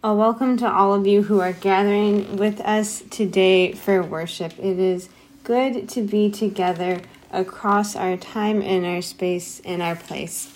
A welcome to all of you who are gathering with us today for worship. It is good to be together across our time and our space and our place.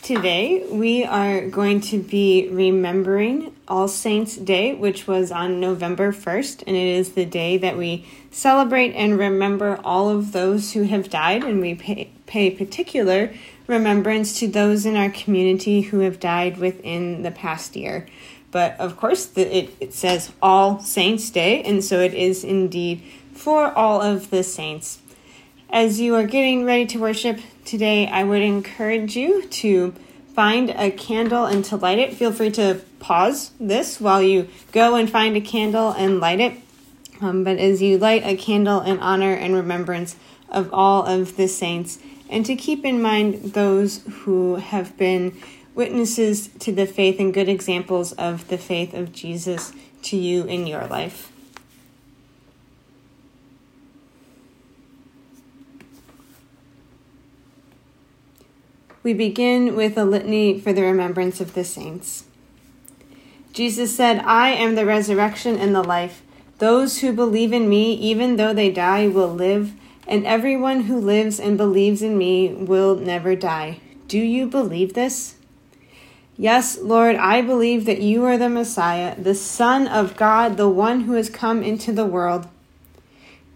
Today, we are going to be remembering All Saints' Day, which was on November 1st, and it is the day that we celebrate and remember all of those who have died, and we pay, pay particular remembrance to those in our community who have died within the past year. But of course, the, it, it says All Saints' Day, and so it is indeed for all of the saints. As you are getting ready to worship today, I would encourage you to find a candle and to light it. Feel free to pause this while you go and find a candle and light it. Um, but as you light a candle in honor and remembrance of all of the saints, and to keep in mind those who have been witnesses to the faith and good examples of the faith of Jesus to you in your life. We begin with a litany for the remembrance of the saints. Jesus said, I am the resurrection and the life. Those who believe in me, even though they die, will live, and everyone who lives and believes in me will never die. Do you believe this? Yes, Lord, I believe that you are the Messiah, the Son of God, the one who has come into the world.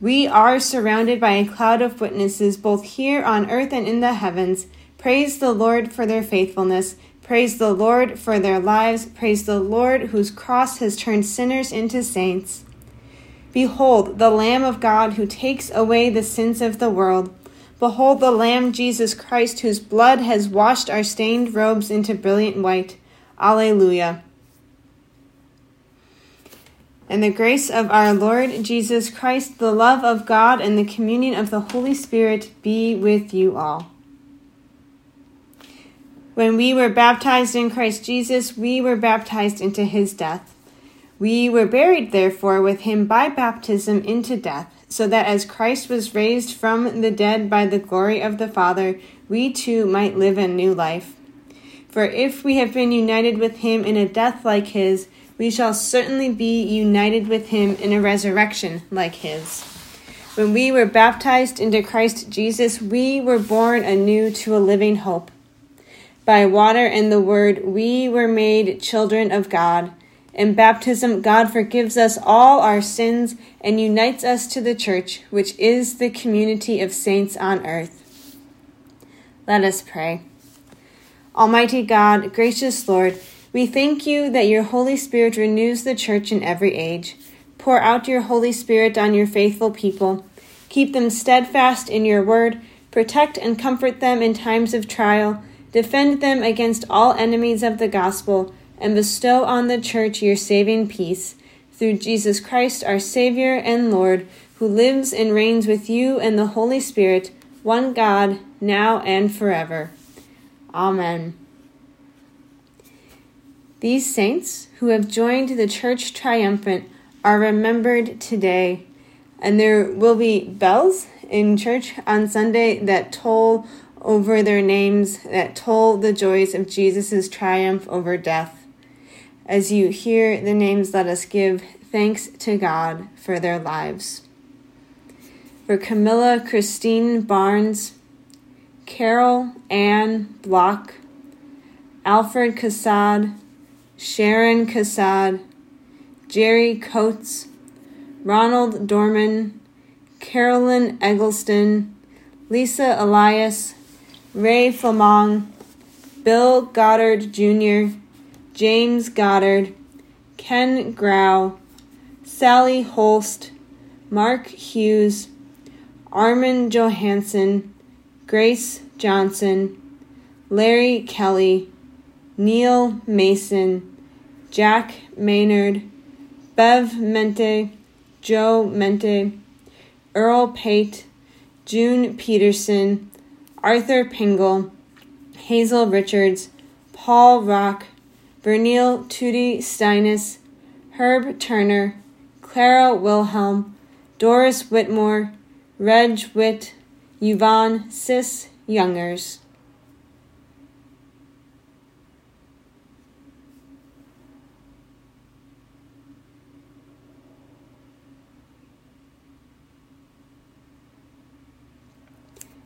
We are surrounded by a cloud of witnesses, both here on earth and in the heavens. Praise the Lord for their faithfulness. Praise the Lord for their lives. Praise the Lord whose cross has turned sinners into saints. Behold, the Lamb of God who takes away the sins of the world. Behold the Lamb Jesus Christ, whose blood has washed our stained robes into brilliant white. Alleluia. And the grace of our Lord Jesus Christ, the love of God, and the communion of the Holy Spirit be with you all. When we were baptized in Christ Jesus, we were baptized into his death. We were buried, therefore, with him by baptism into death so that as Christ was raised from the dead by the glory of the Father, we too might live a new life. For if we have been united with him in a death like his, we shall certainly be united with him in a resurrection like his. When we were baptized into Christ Jesus, we were born anew to a living hope. By water and the word, we were made children of God. In baptism, God forgives us all our sins and unites us to the church, which is the community of saints on earth. Let us pray. Almighty God, gracious Lord, we thank you that your Holy Spirit renews the church in every age. Pour out your Holy Spirit on your faithful people. Keep them steadfast in your word. Protect and comfort them in times of trial. Defend them against all enemies of the gospel and bestow on the church your saving peace through Jesus Christ, our Savior and Lord, who lives and reigns with you and the Holy Spirit, one God, now and forever. Amen. These saints who have joined the church triumphant are remembered today, and there will be bells in church on Sunday that toll over their names, that toll the joys of Jesus' triumph over death. As you hear the names, let us give thanks to God for their lives. For Camilla Christine Barnes, Carol Ann Block, Alfred Cassad, Sharon Cassad, Jerry Coates, Ronald Dorman, Carolyn Eggleston, Lisa Elias, Ray Flamong, Bill Goddard Jr., James Goddard, Ken Grau, Sally Holst, Mark Hughes, Armin Johansson, Grace Johnson, Larry Kelly, Neil Mason, Jack Maynard, Bev Mente, Joe Mente, Earl Pate, June Peterson, Arthur Pingle, Hazel Richards, Paul Rock, Bernil Tootie Steinis, Herb Turner, Clara Wilhelm, Doris Whitmore, Reg Witt, Yvonne Sis Youngers.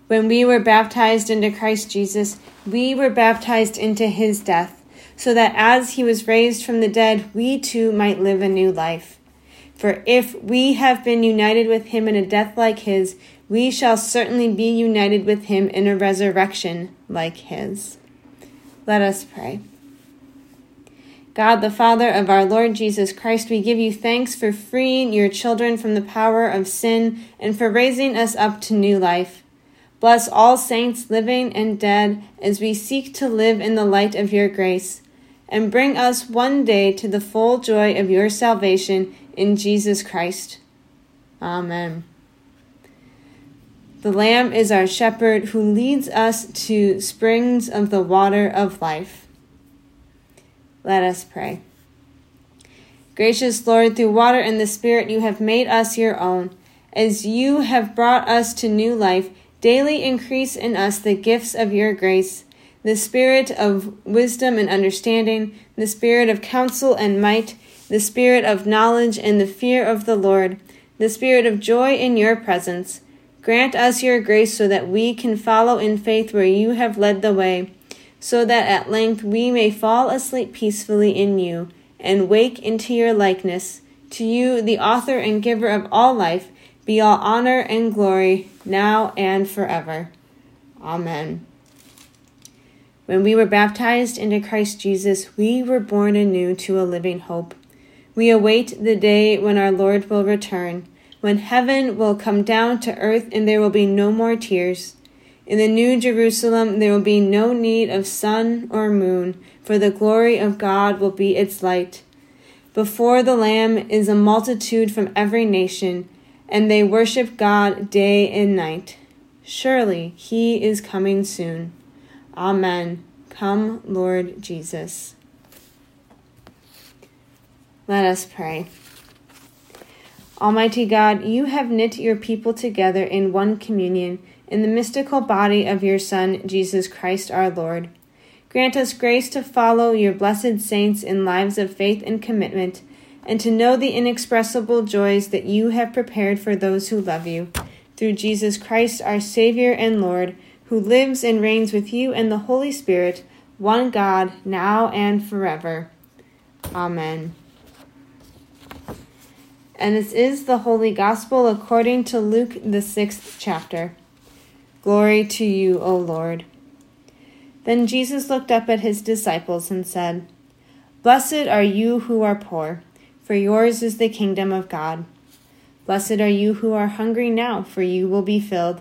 When we were baptized into Christ Jesus, we were baptized into his death so that as he was raised from the dead, we too might live a new life. For if we have been united with him in a death like his, we shall certainly be united with him in a resurrection like his. Let us pray. God, the Father of our Lord Jesus Christ, we give you thanks for freeing your children from the power of sin and for raising us up to new life. Bless all saints living and dead as we seek to live in the light of your grace, and bring us one day to the full joy of your salvation in Jesus Christ. Amen. The Lamb is our shepherd who leads us to springs of the water of life. Let us pray. Gracious Lord, through water and the Spirit, you have made us your own. As you have brought us to new life, Daily increase in us the gifts of your grace, the spirit of wisdom and understanding, the spirit of counsel and might, the spirit of knowledge and the fear of the Lord, the spirit of joy in your presence. Grant us your grace so that we can follow in faith where you have led the way, so that at length we may fall asleep peacefully in you and wake into your likeness. To you, the author and giver of all life, be all honor and glory, now and forever. Amen. When we were baptized into Christ Jesus, we were born anew to a living hope. We await the day when our Lord will return, when heaven will come down to earth and there will be no more tears. In the New Jerusalem, there will be no need of sun or moon, for the glory of God will be its light. Before the Lamb is a multitude from every nation and they worship God day and night. Surely he is coming soon. Amen. Come, Lord Jesus. Let us pray. Almighty God, you have knit your people together in one communion in the mystical body of your Son, Jesus Christ our Lord. Grant us grace to follow your blessed saints in lives of faith and commitment and to know the inexpressible joys that you have prepared for those who love you. Through Jesus Christ, our Savior and Lord, who lives and reigns with you and the Holy Spirit, one God, now and forever. Amen. And this is the Holy Gospel according to Luke, the sixth chapter. Glory to you, O Lord. Then Jesus looked up at his disciples and said, Blessed are you who are poor for yours is the kingdom of God. Blessed are you who are hungry now, for you will be filled.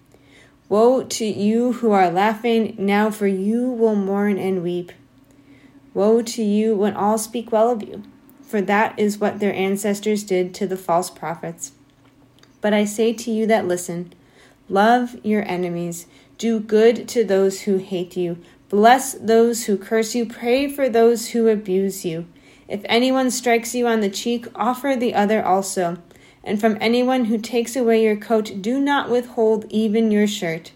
Woe to you who are laughing now, for you will mourn and weep. Woe to you when all speak well of you, for that is what their ancestors did to the false prophets. But I say to you that listen love your enemies, do good to those who hate you, bless those who curse you, pray for those who abuse you. If anyone strikes you on the cheek, offer the other also. And from anyone who takes away your coat, do not withhold even your shirt.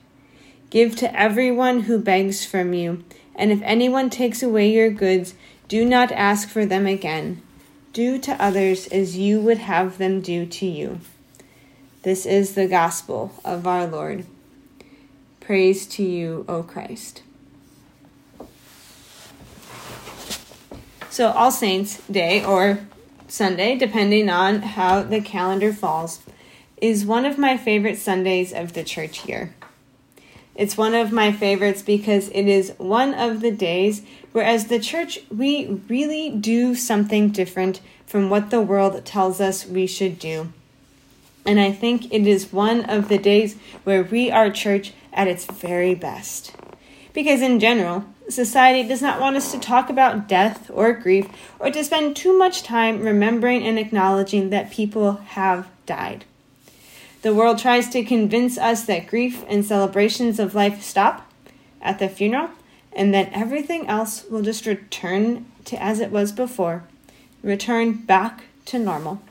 Give to everyone who begs from you. And if anyone takes away your goods, do not ask for them again. Do to others as you would have them do to you. This is the gospel of our Lord. Praise to you, O Christ. So, All Saints Day or Sunday, depending on how the calendar falls, is one of my favorite Sundays of the church year. It's one of my favorites because it is one of the days where, as the church, we really do something different from what the world tells us we should do. And I think it is one of the days where we are church at its very best. Because, in general, Society does not want us to talk about death or grief or to spend too much time remembering and acknowledging that people have died. The world tries to convince us that grief and celebrations of life stop at the funeral and that everything else will just return to as it was before, return back to normal.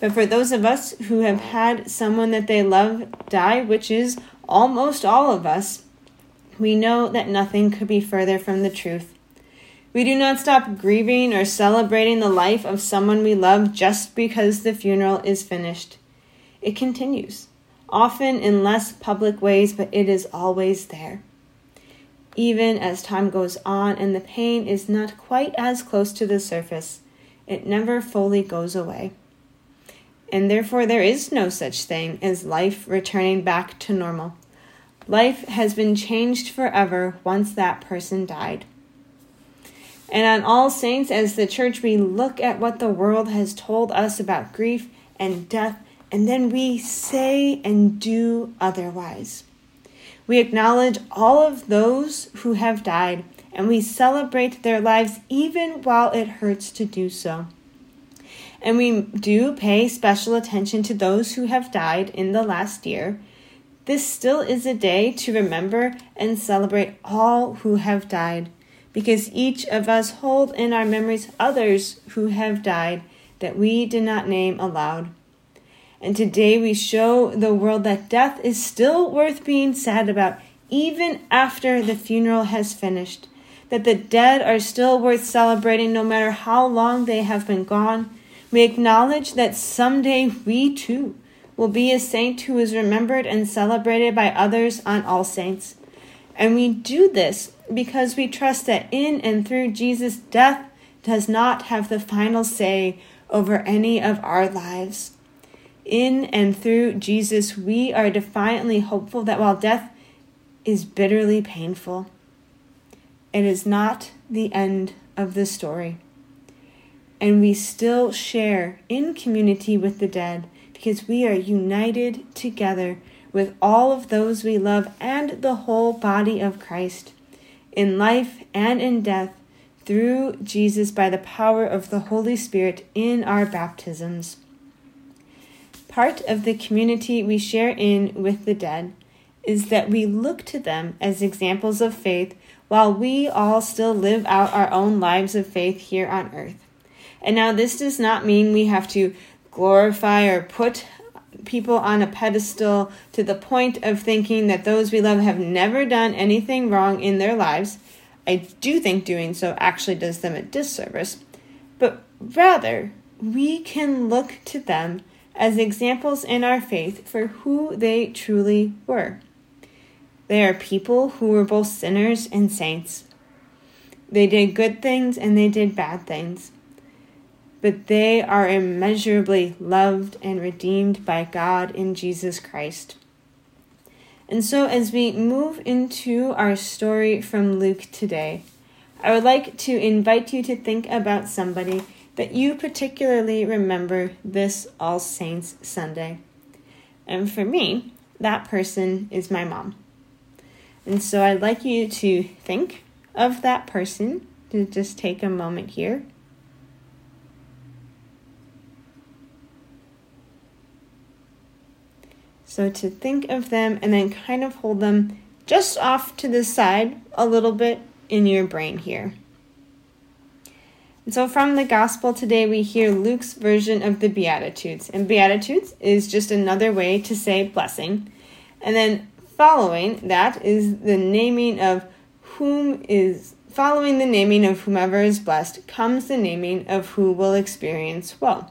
But for those of us who have had someone that they love die, which is almost all of us, we know that nothing could be further from the truth. We do not stop grieving or celebrating the life of someone we love just because the funeral is finished. It continues, often in less public ways, but it is always there. Even as time goes on and the pain is not quite as close to the surface, it never fully goes away. And therefore, there is no such thing as life returning back to normal. Life has been changed forever once that person died. And on All Saints, as the church, we look at what the world has told us about grief and death, and then we say and do otherwise. We acknowledge all of those who have died, and we celebrate their lives even while it hurts to do so. And we do pay special attention to those who have died in the last year. This still is a day to remember and celebrate all who have died because each of us hold in our memories others who have died that we did not name aloud. And today we show the world that death is still worth being sad about, even after the funeral has finished. That the dead are still worth celebrating no matter how long they have been gone. We acknowledge that someday we too will be a saint who is remembered and celebrated by others on All Saints. And we do this because we trust that in and through Jesus, death does not have the final say over any of our lives. In and through Jesus, we are defiantly hopeful that while death is bitterly painful, it is not the end of the story. And we still share in community with the dead because we are united together with all of those we love and the whole body of Christ in life and in death through Jesus by the power of the Holy Spirit in our baptisms. Part of the community we share in with the dead is that we look to them as examples of faith while we all still live out our own lives of faith here on earth. And now, this does not mean we have to glorify or put people on a pedestal to the point of thinking that those we love have never done anything wrong in their lives. I do think doing so actually does them a disservice, but rather, we can look to them as examples in our faith for who they truly were. They are people who were both sinners and saints. They did good things and they did bad things but they are immeasurably loved and redeemed by God in Jesus Christ. And so, as we move into our story from Luke today, I would like to invite you to think about somebody that you particularly remember this All Saints Sunday. And for me, that person is my mom. And so I'd like you to think of that person, to just take a moment here. So to think of them and then kind of hold them just off to the side a little bit in your brain here. And so from the gospel today, we hear Luke's version of the Beatitudes. And Beatitudes is just another way to say blessing. And then following that is the naming of whom is following the naming of whomever is blessed comes the naming of who will experience woe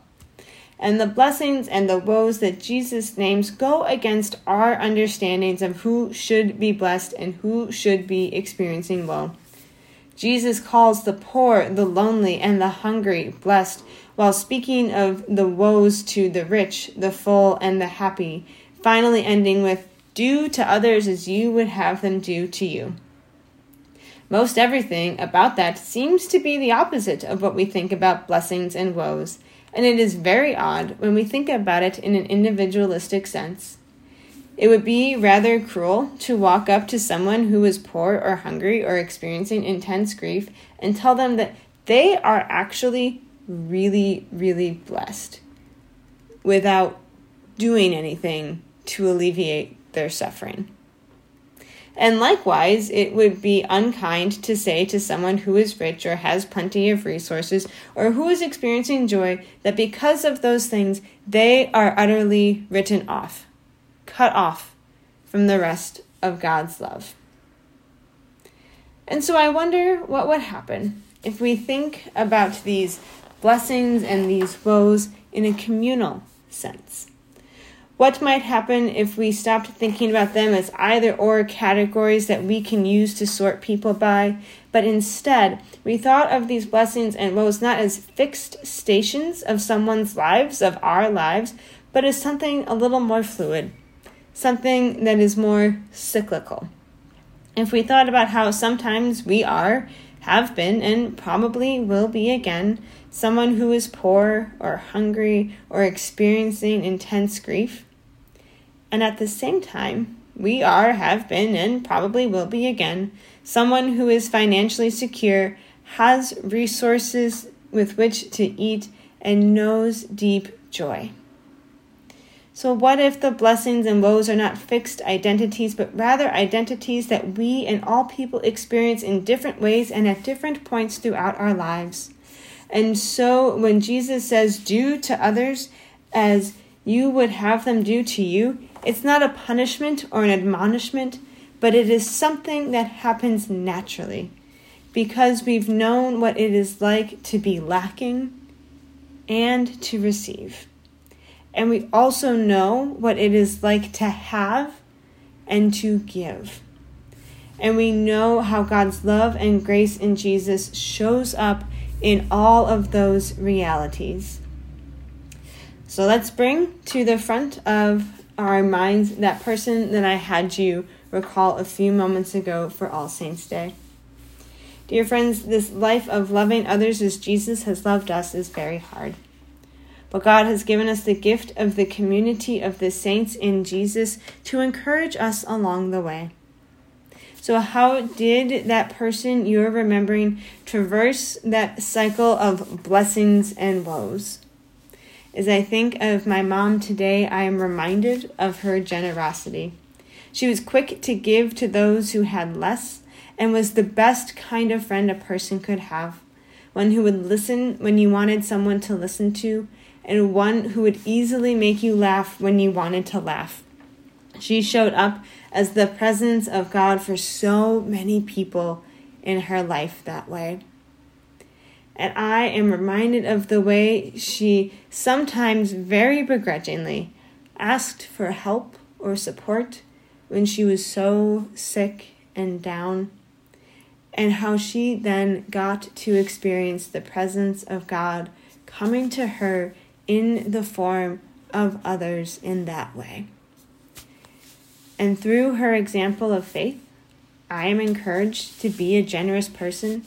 and the blessings and the woes that Jesus names go against our understandings of who should be blessed and who should be experiencing woe. Jesus calls the poor, the lonely, and the hungry blessed, while speaking of the woes to the rich, the full, and the happy, finally ending with, Do to others as you would have them do to you. Most everything about that seems to be the opposite of what we think about blessings and woes and it is very odd when we think about it in an individualistic sense. It would be rather cruel to walk up to someone who is poor or hungry or experiencing intense grief and tell them that they are actually really, really blessed without doing anything to alleviate their suffering. And likewise, it would be unkind to say to someone who is rich or has plenty of resources or who is experiencing joy that because of those things, they are utterly written off, cut off from the rest of God's love. And so I wonder what would happen if we think about these blessings and these woes in a communal sense. What might happen if we stopped thinking about them as either or categories that we can use to sort people by, but instead we thought of these blessings and woes not as fixed stations of someone's lives, of our lives, but as something a little more fluid, something that is more cyclical. If we thought about how sometimes we are, have been, and probably will be again, someone who is poor or hungry or experiencing intense grief. And at the same time, we are, have been, and probably will be again, someone who is financially secure, has resources with which to eat, and knows deep joy. So, what if the blessings and woes are not fixed identities, but rather identities that we and all people experience in different ways and at different points throughout our lives? And so when Jesus says, do to others as you would have them do to you, it's not a punishment or an admonishment, but it is something that happens naturally because we've known what it is like to be lacking and to receive. And we also know what it is like to have and to give. And we know how God's love and grace in Jesus shows up in all of those realities. So let's bring to the front of our minds that person that I had you recall a few moments ago for All Saints' Day. Dear friends, this life of loving others as Jesus has loved us is very hard. But God has given us the gift of the community of the saints in Jesus to encourage us along the way. So, how did that person you're remembering traverse that cycle of blessings and woes? As I think of my mom today, I am reminded of her generosity. She was quick to give to those who had less and was the best kind of friend a person could have. One who would listen when you wanted someone to listen to, and one who would easily make you laugh when you wanted to laugh. She showed up as the presence of God for so many people in her life that way. And I am reminded of the way she sometimes very begrudgingly asked for help or support when she was so sick and down, and how she then got to experience the presence of God coming to her in the form of others in that way. And through her example of faith, I am encouraged to be a generous person,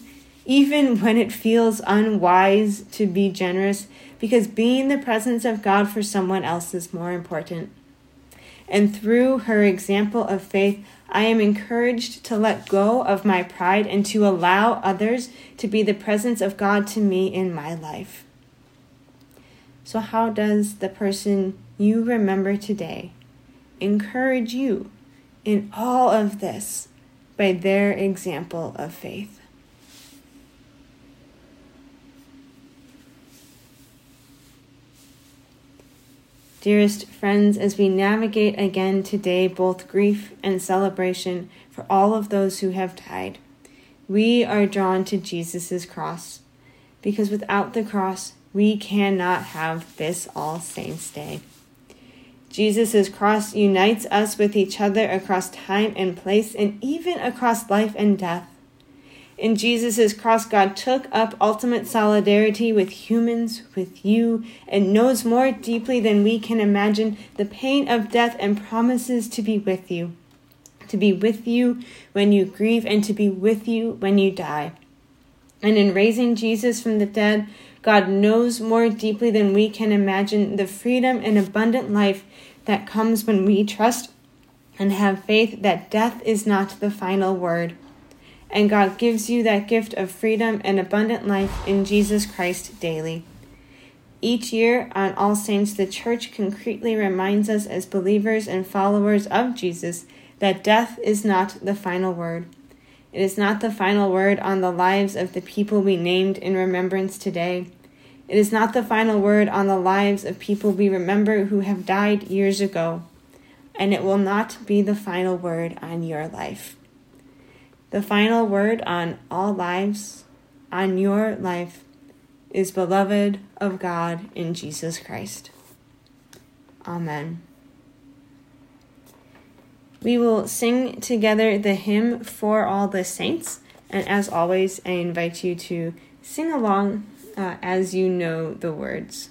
even when it feels unwise to be generous, because being the presence of God for someone else is more important. And through her example of faith, I am encouraged to let go of my pride and to allow others to be the presence of God to me in my life. So, how does the person you remember today encourage you in all of this by their example of faith. Dearest friends, as we navigate again today both grief and celebration for all of those who have died, we are drawn to Jesus' cross because without the cross, we cannot have this All Saints' Day. Jesus' cross unites us with each other across time and place and even across life and death. In Jesus' cross, God took up ultimate solidarity with humans, with you, and knows more deeply than we can imagine the pain of death and promises to be with you. To be with you when you grieve and to be with you when you die. And in raising Jesus from the dead, God knows more deeply than we can imagine the freedom and abundant life that comes when we trust and have faith that death is not the final word. And God gives you that gift of freedom and abundant life in Jesus Christ daily. Each year on All Saints, the Church concretely reminds us as believers and followers of Jesus that death is not the final word. It is not the final word on the lives of the people we named in remembrance today. It is not the final word on the lives of people we remember who have died years ago. And it will not be the final word on your life. The final word on all lives, on your life, is beloved of God in Jesus Christ. Amen. We will sing together the hymn for all the saints, and as always, I invite you to sing along uh, as you know the words.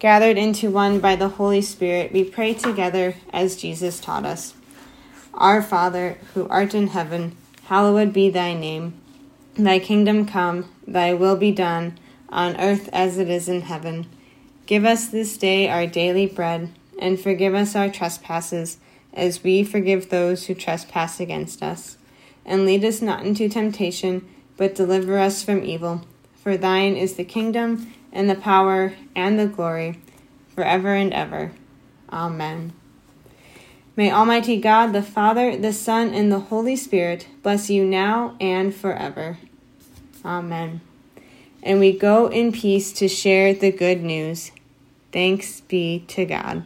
Gathered into one by the Holy Spirit, we pray together as Jesus taught us. Our Father, who art in heaven, hallowed be thy name. Thy kingdom come, thy will be done, on earth as it is in heaven. Give us this day our daily bread, and forgive us our trespasses, as we forgive those who trespass against us. And lead us not into temptation, but deliver us from evil. For thine is the kingdom, and the power, and the glory, forever and ever. Amen. May Almighty God, the Father, the Son, and the Holy Spirit bless you now and forever. Amen. And we go in peace to share the good news. Thanks be to God.